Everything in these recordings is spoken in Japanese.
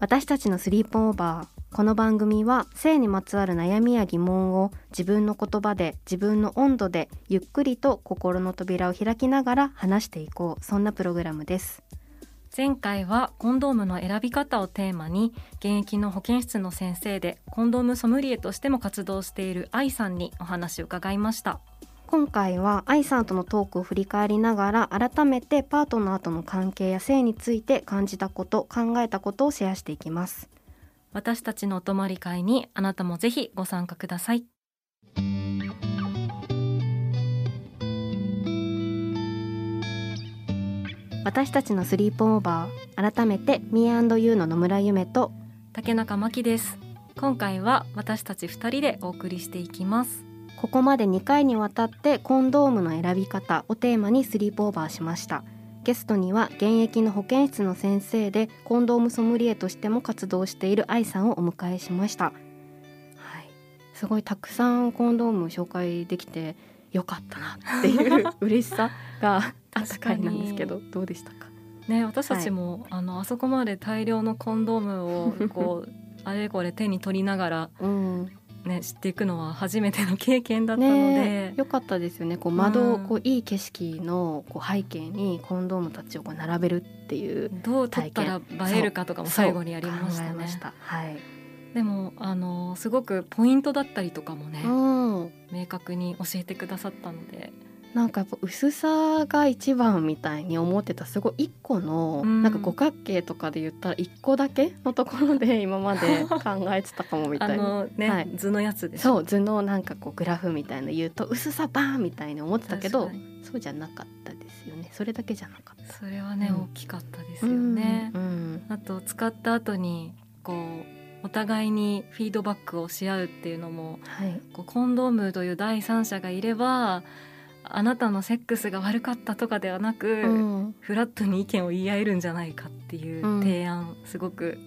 私たちのスリープオーバーこの番組は性にまつわる悩みや疑問を自分の言葉で自分の温度でゆっくりと心の扉を開きながら話していこう。そんなプログラムです。前回はコンドームの選び方をテーマに現役の保健室の先生でコンドームソムリエとしても活動している愛さんにお話を伺いました。今回は愛さんとのトークを振り返りながら改めてパートナーとの関係や性について感じたこと考えたことをシェアしていきます。私たちのお泊まり会にあなたもぜひご参加ください。私たちのスリープオーバー改めて Me&You の野村夢と竹中真希です。今回は私たち二人でお送りしていきますここまで2回にわたってコンドームの選び方をテーマにスリープオーバーしました。ゲストには現役の保健室の先生でコンドームソムリエとしても活動している愛さんをお迎えしました。はい。すごいたくさんコンドーム紹介できてよかったなっていう 嬉しさがあった回なんですけどどうでした？かね私たちも、はい、あのあそこまで大量のコンドームをこう あれこれ手に取りながら、うん、ね、知っていくのは初めての経験だったので、よかったですよね。こう窓、うん、こういい景色のこう背景にコンドームたちをこう並べるっていうどう撮ったら映えるかとかも最後にやりましたね。した。はい、でもあのすごくポイントだったりとかもね、うん、明確に教えてくださったのでなんかやっぱ薄さが一番みたいに思ってたすごい一個の、なんか五角形とかで言ったら一個だけのところで 今まで考えてたかもみたいな。ね、はい、図のやつでそう図のなんかこうグラフみたいな言うと薄さバーンみたいに思ってたけどそうじゃなかったですよね。それだけじゃなかった。それはね、うん、大きかったですよね、うんうん、あと使った後にこうお互いにフィードバックをし合うっていうのも、はい、こうコンドームという第三者がいればあなたのセックスが悪かったとかではなく、うん、フラットに意見を言い合えるんじゃないかっていう提案、すごく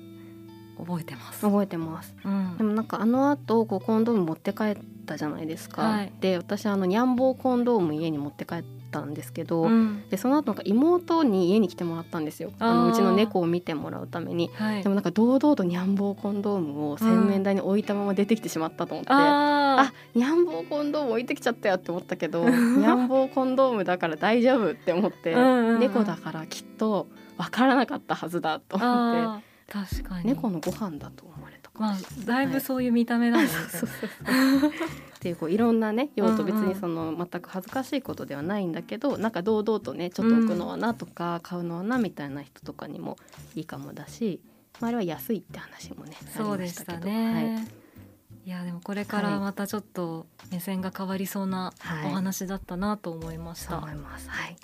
覚えてます。覚えてます、うん、でもなんかあの後こうコンドーム持って帰ったじゃないですか、はい、で私あのニャンボーコンドーム家に持って帰ったんですけど、うん、でその後なんか妹に家に来てもらったんですよ。あのうちの猫を見てもらうために、はい、でもなんか堂々とニャンボーコンドームを洗面台に置いたまま出てきてしまったと思って、うん、あニャンボーコンドーム置いてきちゃったよって思ったけど ニャンボーコンドームだから大丈夫って思って猫だからきっと分からなかったはずだと思って。確かに。猫のご飯だと思まあだいぶそういう見た目なんで。すね、っていうこういろんなね用途別にその全く恥ずかしいことではないんだけど、なんか堂々とねちょっと置くのはなとか、買うのはなみたいな人とかにもいいかもだし、まあ、あれは安いって話もねそうでしたね。はい。いやでもこれからまたちょっと目線が変わりそうなお話だったなと思いました。はい、はい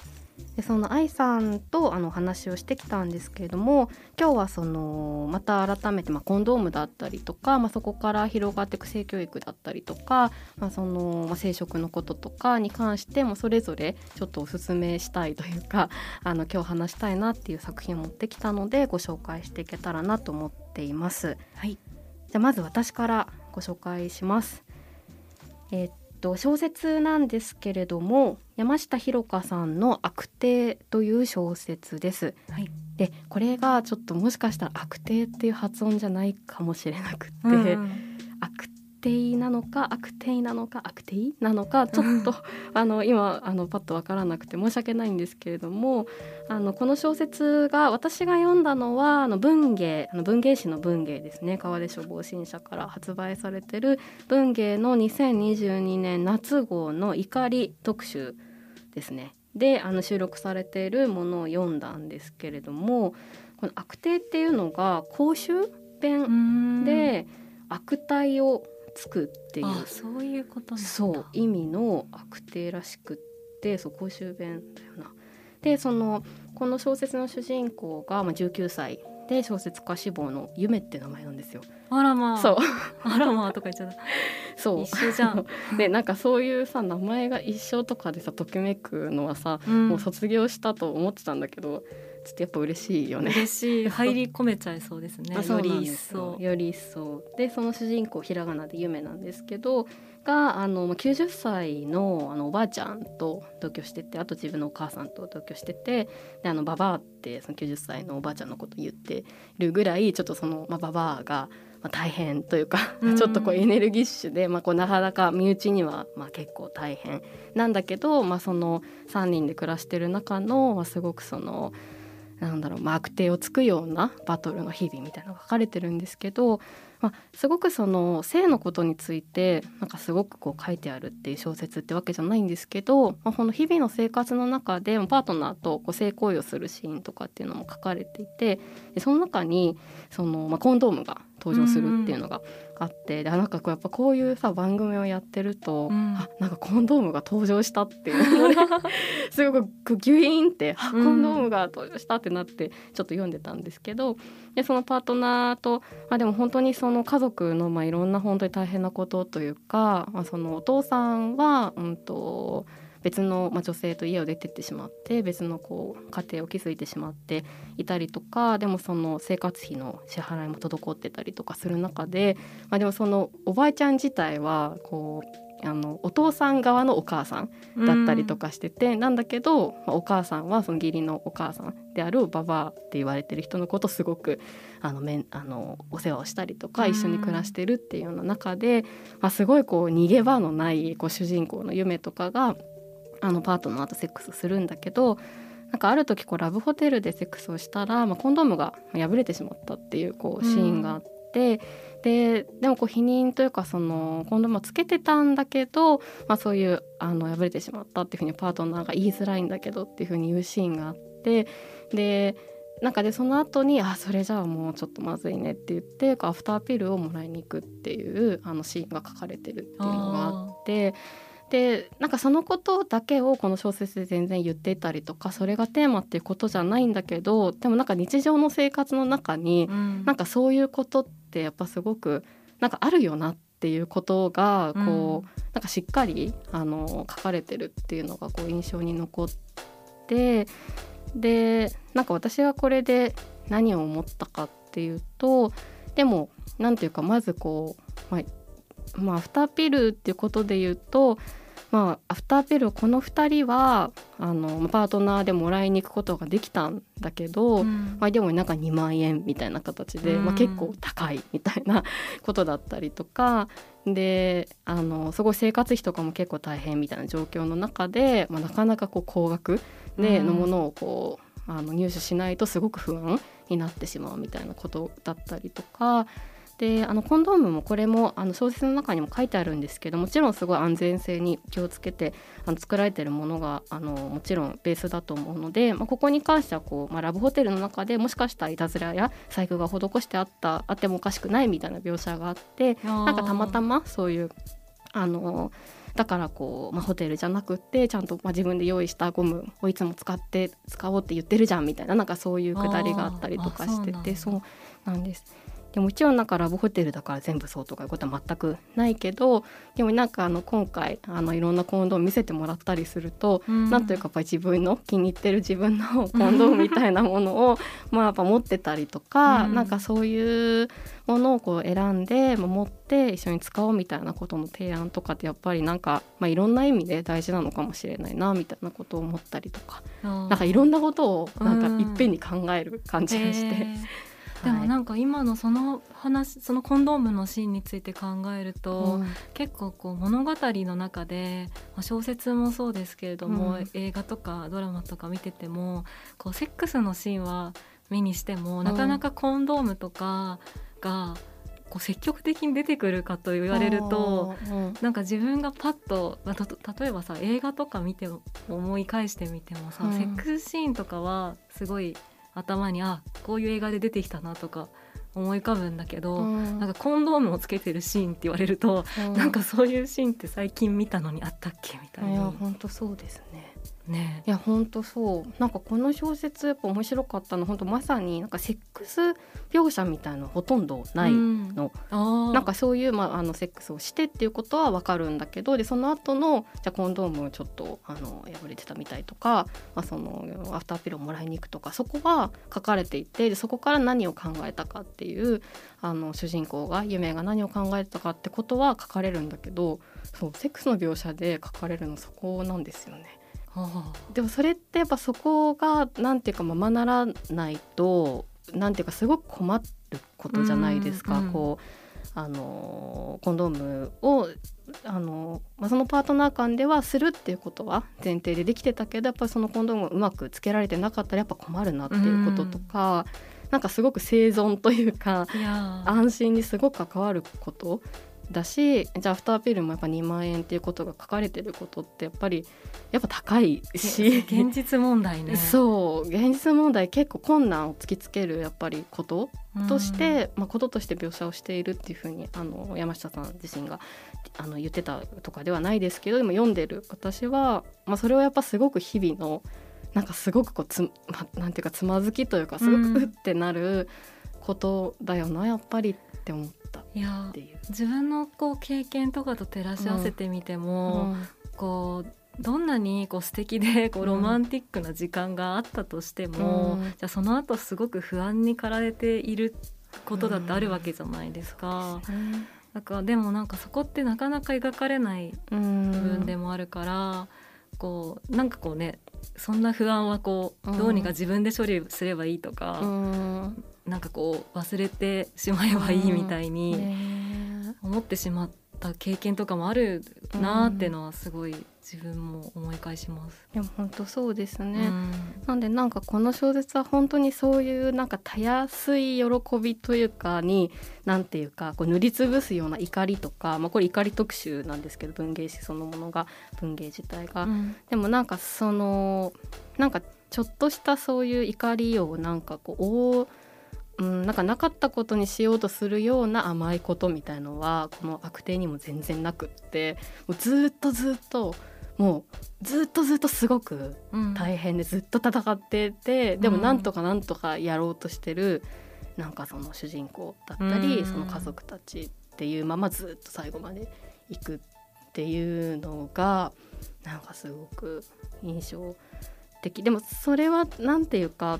でその愛さんとあの話をしてきたんですけれども今日はそのまた改めて、まあ、コンドームだったりとか、まあ、そこから広がっていく性教育だったりとか、まあそのまあ、生殖のこととかに関してもそれぞれちょっとおすすめしたいというか あの今日話したいなっていう作品を持ってきたのでご紹介していけたらなと思っています。はい、じゃあまず私からご紹介します。えー、と小説なんですけれども山下ひ香さんの悪帝という小説です。はい、でこれがちょっともしかしたら悪帝っていう発音じゃないかもしれなくて、うん、悪テイなのかアクテイなのかアクテイなのかちょっとあの今あのパッと分からなくて申し訳ないんですけれどもあのこの小説が私が読んだのはあの文芸あの文芸誌の文芸ですね。川出書房新社から発売されてる文芸の2022年夏号の怒り特集ですね。であの収録されているものを読んだんですけれどもこの悪帝っていうのが公衆弁で悪態をつくっていうそういうことそう意味の悪帝らしくってそう公衆弁だよな。でそのこの小説の主人公が、まあ、19歳で小説家志望の夢って名前なんですよ。あらまあ。そう。あらまあとか言っちゃった。そう。一緒じゃん。でなんかそういうさ名前が一緒とかでさときめくのはさ、うん、もう卒業したと思ってたんだけど。ちょっとやっぱ嬉しいよね。嬉しい。入り込めちゃいそうですね。より一層。より一層。でその主人公ひらがなで夢なんですけど、があの90歳のあのおばあちゃんと同居しててあと自分のお母さんと同居しててであのババアってその90歳のおばあちゃんのこと言ってるぐらいちょっとその、まあ、ババアが、まあ、大変というかちょっとこうエネルギッシュで、まあ、こうなかなか身内にはまあ結構大変なんだけど、まあ、その3人で暮らしてる中の、まあ、すごくその。なんだろう、まあ、悪手をつくようなバトルの日々みたいなのが書かれてるんですけどまあ、すごくその性のことについてなんかすごくこう書いてあるっていう小説ってわけじゃないんですけど、まあ、この日々の生活の中でパートナーとこう性行為をするシーンとかっていうのも書かれていてでその中にその、まあ、コンドームが登場するっていうのがあってでなんかこうやっぱこういうさ番組をやってると、うん、あなんかコンドームが登場したっていう。の すごくギュイーンってあコンドームが登場したってなってちょっと読んでたんですけどでそのパートナーと、まあ、でも本当にその家族のまあいろんな本当に大変なことというか、まあ、そのお父さんは、うんと別の、まあ、女性と家を出てってしまって別のこう家庭を築いてしまっていたりとかでもその生活費の支払いも滞ってたりとかする中で、まあ、でもそのおばあちゃん自体はこうあのお父さん側のお母さんだったりとかしてて、うん、なんだけど、まあ、お母さんはその義理のお母さんであるババアって言われてる人のことすごくあのめんあのお世話をしたりとか一緒に暮らしてるっていうような中で、まあ、すごいこう逃げ場のないこう主人公の夢とかがあのパートナーとセックスするんだけどなんかある時こうラブホテルでセックスをしたら、まあ、コンドームが破れてしまったっていうこうシーンがあって。うんででもこう否認というかそのコンドームをつけてたんだけど、まあ、そういうあの破れてしまったっていうふうにパートナーが言いづらいんだけどっていうふうに言うシーンがあってでなんかでその後にあそれじゃあもうちょっとまずいねって言ってアフターピルをもらいに行くっていうあのシーンが書かれてるっていうのがあって。でなんかそのことだけをこの小説で全然言っていたりとかそれがテーマっていうことじゃないんだけどでもなんか日常の生活の中に、うん、なんかそういうことってやっぱすごくなんかあるよなっていうことがこう、うん、なんかしっかりあの書かれてるっていうのがこう印象に残ってでなんか私がこれで何を思ったかっていうとでも何ていうかまずこう、まあ、まあ、アフターピルっていうことで言うと、まあ、アフターピルこの2人はあのパートナーでもらいに行くことができたんだけど、うん、まあ、でもなんか2万円みたいな形で、うん、まあ、結構高いみたいなことだったりとかであのすごい生活費とかも結構大変みたいな状況の中で、まあ、なかなかこう高額でのものをこう、あの入手しないとすごく不安になってしまうみたいなことだったりとか。であのコンドームもこれもあの小説の中にも書いてあるんですけどもちろんすごい安全性に気をつけてあの作られてるものがあのもちろんベースだと思うので、まあ、ここに関してはこう、まあ、ラブホテルの中でもしかしたらいたずらや細工が施してあったあってもおかしくないみたいな描写があってなんかたまたまそういうあのだからこう、まあ、ホテルじゃなくってちゃんと、まあ、自分で用意したゴムをいつも使って使おうって言ってるじゃんみたいななんかそういうくだりがあったりとかしててそうなんです。でもちろんなんかラブホテルだから全部そうとかいうことは全くないけどでもなんかあの今回あのいろんなコンドーム見せてもらったりすると、うん、なんというかやっぱり自分の気に入ってる自分のコンドームみたいなものを まあやっぱ持ってたりとか、うん、なんかそういうものをこう選んで持って一緒に使おうみたいなことの提案とかってやっぱりなんか、まあ、いろんな意味で大事なのかもしれないなみたいなことを思ったりとかなんかいろんなことをなんかいっぺんに考える感じがして。でもなんか今のその話そのコンドームのシーンについて考えると、うん、結構こう物語の中で、まあ、小説もそうですけれども、うん、映画とかドラマとか見ててもこうセックスのシーンは目にしても、なかなかコンドームとかがこう積極的に出てくるかと言われると、うん、なんか自分がパッと、まあ、例えばさ映画とか見て思い返してみてもさ、セックスシーンとかはすごい頭にあこういう映画で出てきたなとか思い浮かぶんだけど、うん、なんかコンドームをつけてるシーンって言われると、うん、なんかそういうシーンって最近見たのにあったっけみたいな。本当そうですねね、いや本当そう。なんかこの小説やっぱ面白かったの本当まさになんかセックス描写みたいなのほとんどないの、うん、なんかそういう、まあ、あのセックスをしてっていうことは分かるんだけどでその後のじゃコンドームちょっとあの破れてたみたいとか、まあ、そのアフターピルをもらいに行くとかそこは書かれていてでそこから何を考えたかっていうあの主人公が夢が何を考えたかってことは書かれるんだけどそうセックスの描写で書かれるのそこなんですよね。でもそれってやっぱそこがなんていうかままならないとなんていうかすごく困ることじゃないですか。うんうん、こうあのコンドームをあの、まあ、そのパートナー間ではするっていうことは前提でできてたけどやっぱりそのコンドームをうまくつけられてなかったらやっぱ困るなっていうこととか、うん、なんかすごく生存というか安心にすごく関わることだしじゃあアフターピルもやっぱ2万円っていうことが書かれてることってやっぱりやっぱ高いし。現実問題ね。そう現実問題結構困難を突きつけるやっぱりこととして、まあ、こととして描写をしているっていうふうにあの山下さん自身があの言ってたとかではないですけどでも読んでる。私は、まあ、それをやっぱすごく日々のなんかすごくこうつ、まあ、なんていうかつまずきというかすごくうってなることだよな、やっぱりって思って。ったっていう。自分のこう経験とかと照らし合わせてみても、うん、こうどんなにこう素敵で こうロマンティックな時間があったとしても、うん、じゃあその後すごく不安に駆られていることだってあるわけじゃないですか。うん。だからでもなんかそこってなかなか描かれない部分でもあるから、こうなんかこうねそんな不安はこうどうにか自分で処理すればいいとか、なんかこう忘れてしまえばいいみたいに思ってしまった経験とかもあるなってのはすごい自分も思い返します。でも本当そうですね。うん、なんでなんかこの小説は本当にそういうなんかたやすい喜びというかになんていうかこう塗りつぶすような怒りとか、まあこれ怒り特集なんですけど文芸誌そのものが文芸自体が、うん、でもなんかそのなんかちょっとしたそういう怒りをなんかこううん、なんかなかったことにしようとするような甘いことみたいのはこの悪亭にも全然なくってもうずっとずっともうずっとずっとすごく大変でずっと戦ってて、うん、でもなんとかなんとかやろうとしてるなんかその主人公だったり、うん、その家族たちっていうままずっと最後まで行くっていうのがなんかすごく印象的。でもそれは何ていうか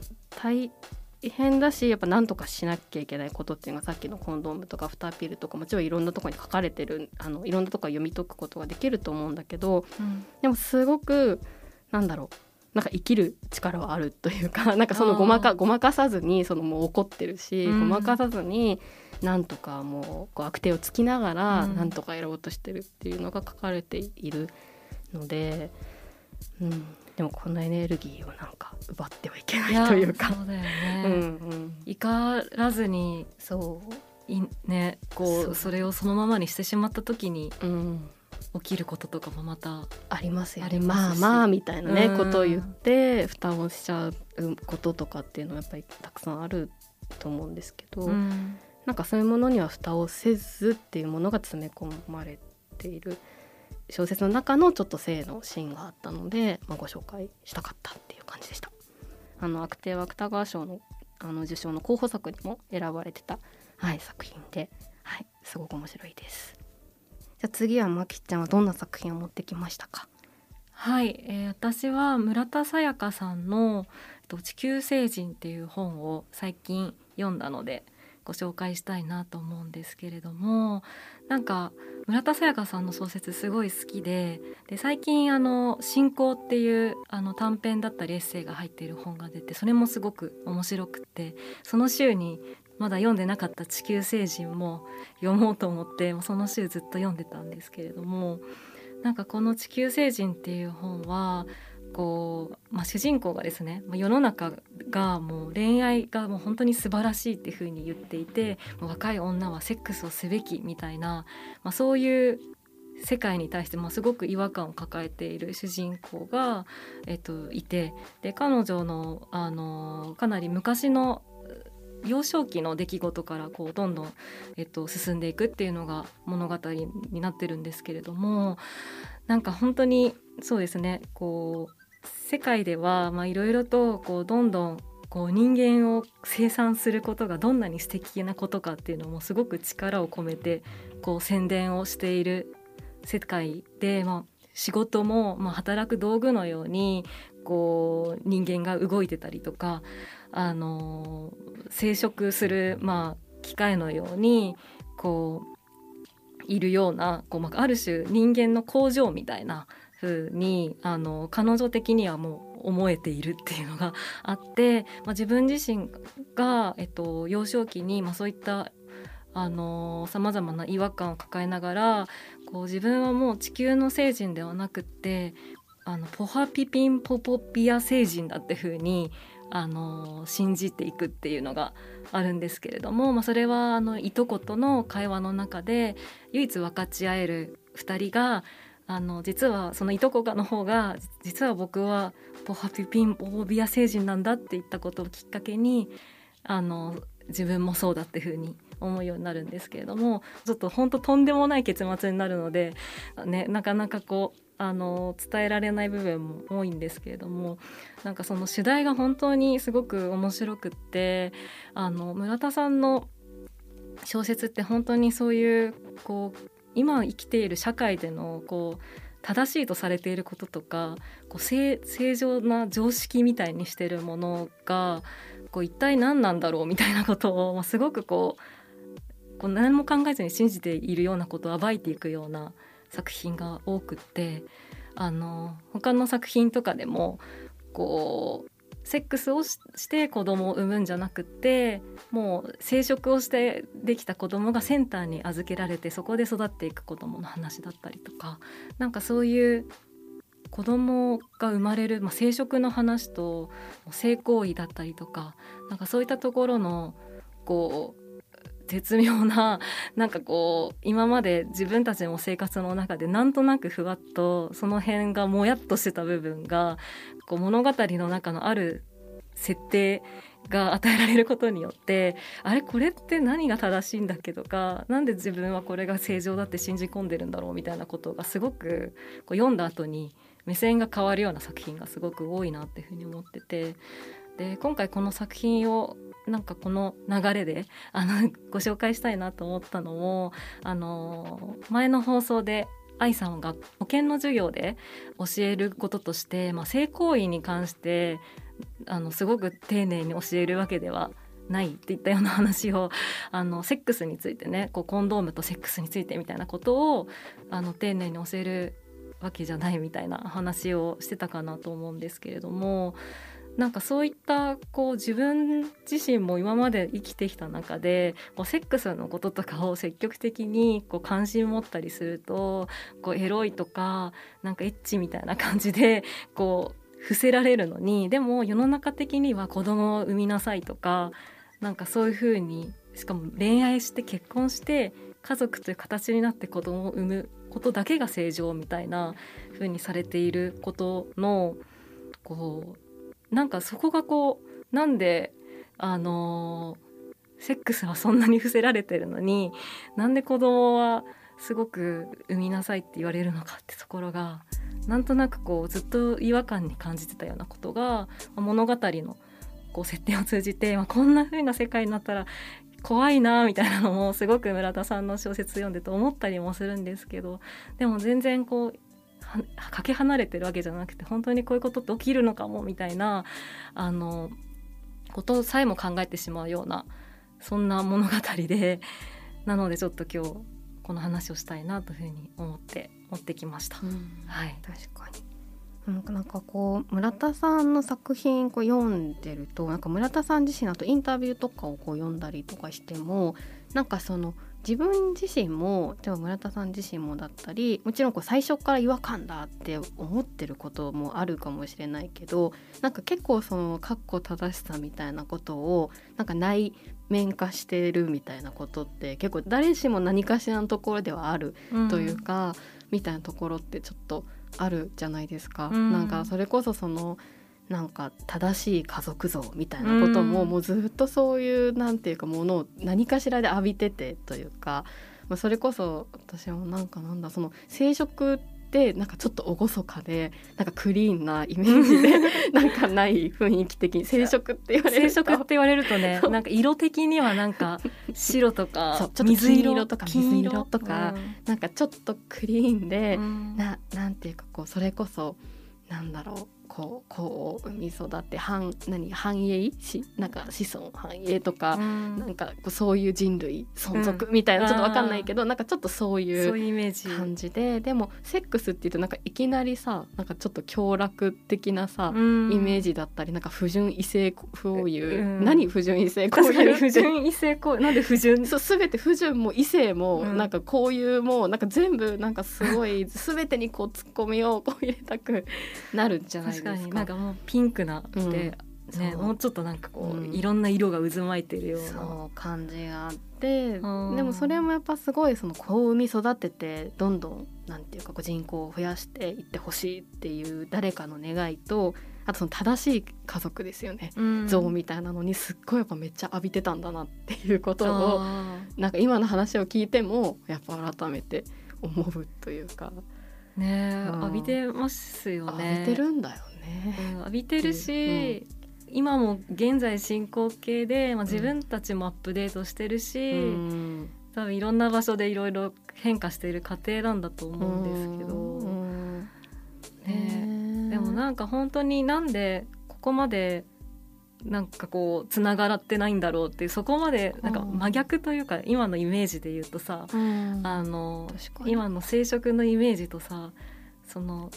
大変だしやっぱ何とかしなきゃいけないことっていうのがさっきのコンドームとかアフターピルとかもちろんいろんなとこに書かれてるあのいろんなとこ読み解くことができると思うんだけど、うん、でもすごくなんだろうなんか生きる力はあるというか なんかそのごまかごまかさずにそのもう怒ってるし、うん、ごまかさずになんとかもうこう悪手をつきながらなんとかやろうとしてるっていうのが書かれているので、うん、でもこのエネルギーをなんか奪ってはいけないというか。そうだよね、うんうん、怒らずにそう。いねこうそれをそのままにしてしまった時に、うん、起きることとかもまたありますよね。まあまあみたいなね、うん、ことを言って蓋をしちゃうこととかっていうのはやっぱりたくさんあると思うんですけど、うん、なんかそういうものには蓋をせずっていうものが詰め込まれている。小説の中のちょっと性のシーンがあったので、まあ、ご紹介したかったっていう感じでした。あの悪亭は芥川賞のあの受賞の候補作にも選ばれてた、はい、作品で、はい、すごく面白いです。じゃあ次はまきちゃんはどんな作品を持ってきましたか？はい、えー、私は村田沙耶香さんの「地球星人」っていう本を最近読んだのでご紹介したいなと思うんですけれどもなんか村田沙耶香さんの小説すごい好きでで最近あの「信仰」っていうあの短編だったりエッセイが入っている本が出てそれもすごく面白くってその週にまだ読んでなかった「地球星人」も読もうと思ってその週ずっと読んでたんですけれどもなんかこの「地球星人」っていう本はこう、まあ、主人公がですね世の中がもう恋愛がもう本当に素晴らしいっていうふうに言っていて若い女はセックスをすべきみたいな、まあ、そういう世界に対してもすごく違和感を抱えている主人公が、えっと、いてで彼女のあのかなり昔の幼少期の出来事からこうどんどん、えっと、進んでいくっていうのが物語になってるんですけれどもなんか本当にそうですねこう世界ではいろいろとこうどんどんこう人間を生産することがどんなに素敵なことかっていうのもすごく力を込めてこう宣伝をしている世界で、まあ、仕事も、まあ、働く道具のようにこう人間が動いてたりとか、あの生殖する、まあ、機械のようにこういるようなこう、まあ、ある種人間の工場みたいな風にあの彼女的にはもう思えているっていうのがあって、まあ、自分自身が、えっと、幼少期に、まあ、そういったさまざまな違和感を抱えながらこう自分はもう地球の星人ではなくってあのポハピピンポポピア星人だっていうふうにあの信じていくっていうのがあるんですけれども、まあ、それはあのいとことの会話の中で唯一分かち合える2人があの実はそのいとこがの方が実は僕はポハピピンポポビア星人なんだって言ったことをきっかけにあの自分もそうだっていうふうに思うようになるんですけれどもちょっと本当とんでもない結末になるので、ね、なかなかこうあの伝えられない部分も多いんですけれどもなんかその主題が本当にすごく面白くってあの村田さんの小説って本当にそういうこう今生きている社会でのこう正しいとされていることとかこう正常な常識みたいにしてるものがこう一体何なんだろうみたいなことを、まあ、すごくこうこう何も考えずに信じているようなことを暴いていくような作品が多くってあの他の作品とかでもこうセックスをして子供を産むんじゃなくってもう生殖をしてできた子供がセンターに預けられてそこで育っていく子供の話だったりとかなんかそういう子供が生まれる、まあ、生殖の話と性行為だったりとかなんかそういったところのこう絶妙ななんかこう今まで自分たちの生活の中でなんとなくふわっとその辺がもやっとしてた部分がこう物語の中のある設定が与えられることによってあれこれって何が正しいんだっけとか何で自分はこれが正常だって信じ込んでるんだろうみたいなことがすごくこう読んだ後に目線が変わるような作品がすごく多いなっていうふうに思っててで今回この作品をなんかこの流れであのご紹介したいなと思ったのもあの前の放送で愛さんが保険の授業で教えることとして、まあ、性行為に関してあのすごく丁寧に教えるわけではないっていったような話を あのセックスについてねこうコンドームとセックスについてみたいなことをあの丁寧に教えるわけじゃないみたいな話をしてたかなと思うんですけれどもなんかそういったこう自分自身も今まで生きてきた中でこうセックスのこととかを積極的にこう関心持ったりするとこうエロいとかなんかエッチみたいな感じでこう伏せられるのにでも世の中的には子供を産みなさいとかなんかそういうふうにしかも恋愛して結婚して家族という形になって子供を産むことだけが正常みたいな風にされていることのこうなんかそこがこうなんであのセックスはそんなに伏せられてるのになんで子供はすごく産みなさいって言われるのかってところがなんとなくこうずっと違和感に感じてたようなことが物語のこう設定を通じて、まあ、こんな風な世界になったら怖いなみたいなのもすごく村田さんの小説読んでて思ったりもするんですけどでも全然こうかけ離れてるわけじゃなくて本当にこういうことって起きるのかもみたいなあのことさえも考えてしまうようなそんな物語でなのでちょっと今日この話をしたいなというふうに思って持ってきました。はい、確かに。なんかこう村田さんの作品こう読んでるとなんか村田さん自身あとインタビューとかをこう読んだりとかしてもなんかその自分自身もでも村田さん自身もだったりもちろんこう最初から違和感だって思ってることもあるかもしれないけどなんか結構その確固正しさみたいなことをなんか内面化してるみたいなことって結構誰しも何かしらのところではあるというか、うん、みたいなところってちょっとあるじゃないですか。うん、なんかそれこそそのなんか正しい家族像みたいなことも、もうずっとそういうなんていうかものを何かしらで浴びててというか、まあ、それこそ私もなんかなんだその生殖ってなんかちょっと厳かでなんかクリーンなイメージで なんかない雰囲気的に生殖って言われると。生殖って言われるとねなんか色的にはなんか白とか 水色とか水色とか、うん、なんかちょっとクリーンで、うん、ななんていうかこうそれこそなんだろうこうこう産み育って繁何繁栄しなんか子孫繁栄とか、うん、なんかそういう人類存続みたいな、うん、ちょっと分かんないけどなんかちょっとそういう感じででもセックスっていうとなんかいきなりさなんかちょっと凶楽的なさ、うん、イメージだったりなんか不純異性交友、うん、何不純異性交友不純異性交友なんで不純？そう全て不純も異性も、なんかこういうもなんか全部なんかすごい 全てにこうツッコミをこう入れたくなるんじゃないですか？なんかもうピンクなで、ね、もうちょっとなんかこう、うん、いろんな色が渦巻いてるような。感じがあってでもそれもやっぱすごいその子を産み育ててどんどんなんていうかこう人口を増やしていってほしいっていう誰かの願いとあとその正しい家族ですよね、うん、像みたいなのにすっごいやっぱめっちゃ浴びてたんだなっていうことをなんか今の話を聞いてもやっぱ改めて思うというか。ね浴びてますよね。浴びてるんだようん、浴びてるし、うん、今も現在進行形で、まあ、自分たちもアップデートしてるし、うん、多分いろんな場所でいろいろ変化している過程なんだと思うんですけど、ね、でもなんか本当になんでここまでなんかこうつながってないんだろうっていうそこまでなんか真逆というか、今のイメージで言うとさ、あの今の生殖のイメージとさその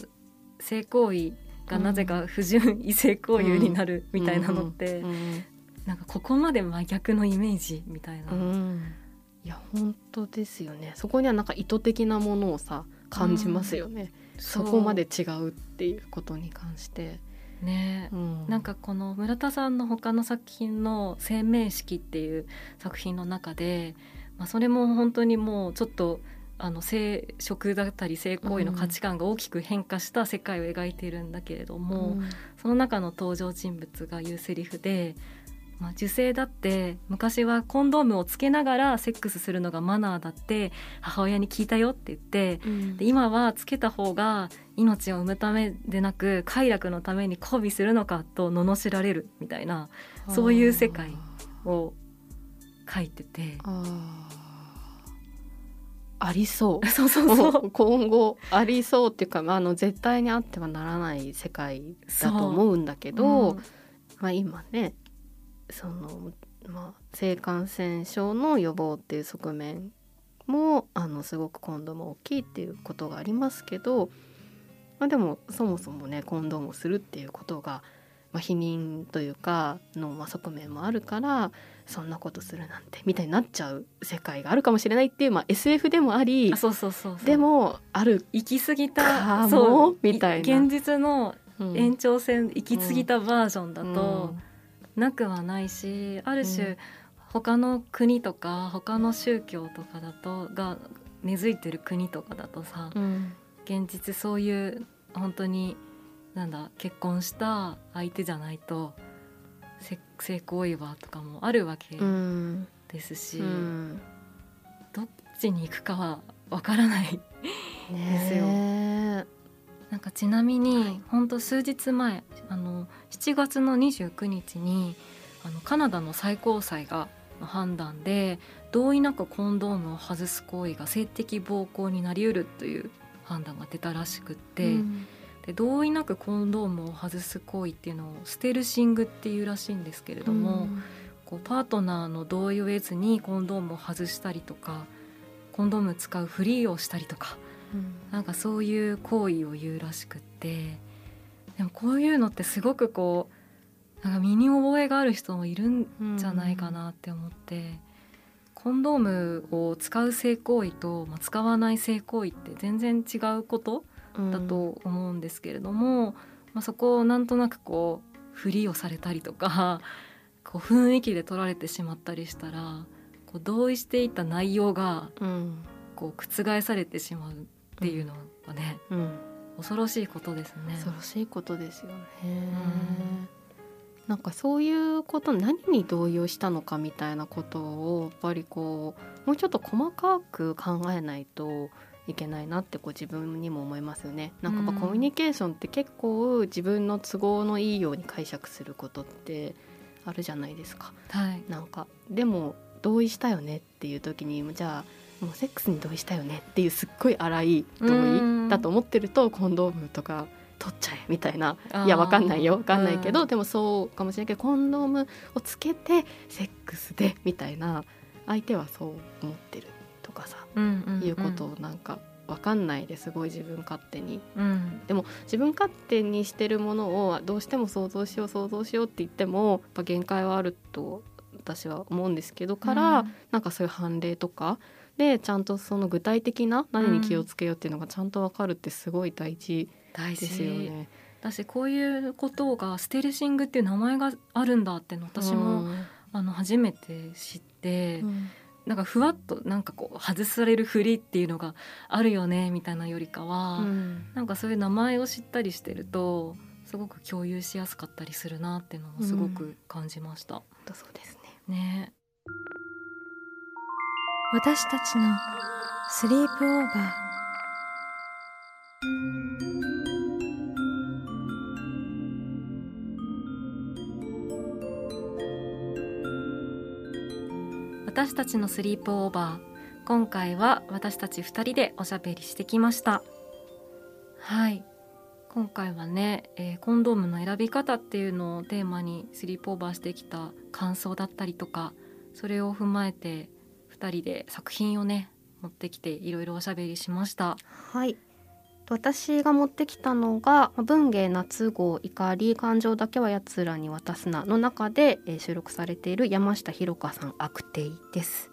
性行為がなぜか不純異性交友になるみたいなのって、うん、なんかここまで真逆のイメージみたいな。いや本当ですよね。そこにはなんか意図的なものをさ感じますよね、うん、そこまで違うっていうことに関して。ね、うん、なんかこの村田さんの他の作品の「生命式」っていう作品の中で、まあ、それも本当にもうちょっとあの性食だったり性行為の価値観が大きく変化した世界を描いているんだけれども、うん、その中の登場人物が言うセリフで、まあ、受精だって昔はコンドームをつけながらセックスするのがマナーだって母親に聞いたよって言って、うん、で今はつけた方が命を産むためでなく快楽のために交尾するのかと罵られるみたいなそういう世界を書いてて。ありそう。そうそうそう。今後ありそうっていうか、まあ、あの絶対にあってはならない世界だと思うんだけど、うん、まあ、今ねその、まあ、性感染症の予防っていう側面もあのすごくコンドーム大きいっていうことがありますけど、まあ、でもそもそもねコンドームをするっていうことが、まあ、否認というかの、まあ、側面もあるからそんなことするなんてみたいになっちゃう世界があるかもしれないっていう、まあ、SF でもありそうそうそうでもある行き過ぎたそうみたいな。現実の延長線、うん、行き過ぎたバージョンだと、なくはないしある種、うん、他の国とか他の宗教とかだとが根付いてる国とかだとさ、うん、現実そういう本当になんだ結婚した相手じゃないと性行為はとかもあるわけですし、うん、どっちに行くかはわからないですよ。なんかちなみに、本当数日前あの7月の29日にあのカナダの最高裁がの判断で同意なくコンドームを外す行為が性的暴行になりうるという判断が出たらしくって、うん、で同意なくコンドームを外す行為っていうのをステルシングっていうらしいんですけれども、うん、こうパートナーの同意を得ずにコンドームを外したりとかコンドーム使うフリーをしたりとか、うん、なんかそういう行為を言うらしくってでもこういうのってすごくこうなんか身に覚えがある人もいるんじゃないかなって思って、コンドームを使う性行為と、まあ、使わない性行為って全然違うことだと思うんですけれども、まあ、そこをなんとなくこうふりをされたりとか こう雰囲気で取られてしまったりしたらこう同意していた内容がこう覆されてしまうっていうのはね、うん、恐ろしいことですね。恐ろしいことですよね。うんなんかそういうこと何に動揺したのかみたいなことをやっぱりこうもうちょっと細かく考えないといけないなってこう自分にも思いますよね。なんかやっぱコミュニケーションって結構自分の都合のいいように解釈することってあるじゃないですか。はい、なんかでも同意したよねっていう時にじゃあもうセックスに同意したよねっていうすっごい荒い同意だと思ってるとコンドームとか取っちゃえみたいな。いやわかんないよ。わかんないけど、うん、でもそうかもしれないけどコンドームをつけてセックスでみたいな。相手はそう思ってる。とかさ、うんうんうん、いうことをなんか分かんないですごい自分勝手に、うん、でも自分勝手にしてるものをどうしても想像しよう想像しようって言ってもやっぱ限界はあると私は思うんですけどから、うん、なんかそういう判例とかでちゃんとその具体的な何に気をつけようっていうのがちゃんと分かるってすごい大事ですよね。だしこういうことがステルシングっていう名前があるんだっての私も、うん、あの初めて知って、うん、なんかふわっとなんかこう外されるふりっていうのがあるよねみたいなよりかは、うん、なんかそういう名前を知ったりしてるとすごく共有しやすかったりするなっていうのもすごく感じました。うん、そうですね。ね。私たちのスリープオーバー私たちのスリープオーバー。今回は私たち2人でおしゃべりしてきました。はい。今回はね、えー、コンドームの選び方っていうのをテーマにスリープオーバーしてきた感想だったりとかそれを踏まえて2人で作品をね持ってきていろいろおしゃべりしました。はい。私が持ってきたのが「文芸夏号怒り感情だけはやつらに渡すな」の中で、えー、収録されている山下ひろ香さん悪定です。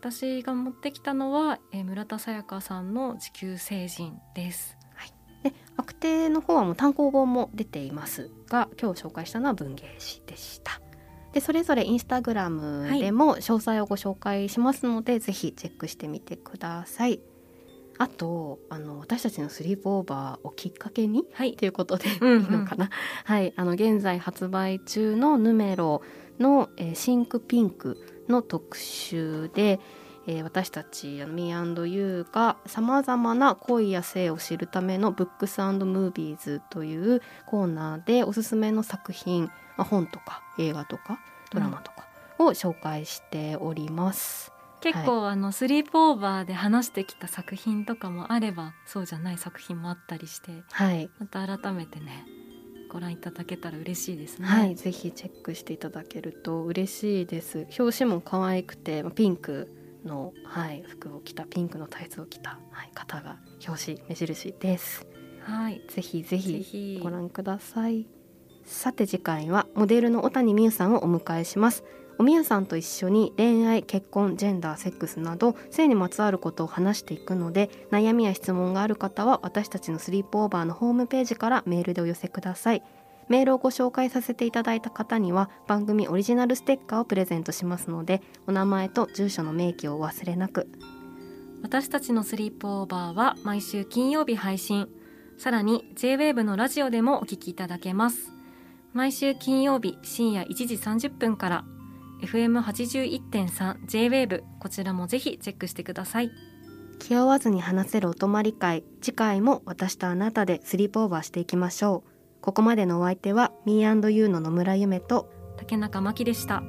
私が持ってきたのは、えー、村田沙耶香さんの地球星人です、はい、で悪定の方はもう単行本も出ていますが今日紹介したのは文芸誌でした。でそれぞれインスタグラムでも詳細をご紹介しますので、はい、ぜひチェックしてみてくださいあとあの私たちのスリープオーバーをきっかけに、はい、ということでいいのかな、はい、あの現在発売中のヌメロの、えー、シンクピンクの特集で、えー、私たちミーユーがさまざまな恋や性を知るためのブックスムービーズというコーナーでおすすめの作品、まあ、本とか映画とかドラマとかを紹介しております。結構、はい、あのスリープオーバーで話してきた作品とかもあればそうじゃない作品もあったりして、はい、また改めてねご覧いただけたら嬉しいですね。はい、ぜひチェックしていただけると嬉しいです。表紙も可愛くてピンクの、はい、服を着たピンクのタイツを着た、はい、方が表紙目印です。はい、ぜひぜひご覧ください。さて次回はモデルの小谷美優さんをお迎えします。おみやさんと一緒に恋愛結婚ジェンダーセックスなど性にまつわることを話していくので悩みや質問がある方は私たちのスリープオーバーのホームページからメールでお寄せください。メールをご紹介させていただいた方には番組オリジナルステッカーをプレゼントしますのでお名前と住所の明記をお忘れなく。私たちのスリープオーバーは毎週金曜日配信。さらに JWAVE のラジオでもお聞きいただけます。毎週金曜日深夜1時30分から。FM81.3 J-WAVE こちらもぜひチェックしてください気負わずに話せるお泊まり会次回も私とあなたでスリープオーバーしていきましょうここまでのお相手は Me&You の野村夢と竹中真希でした。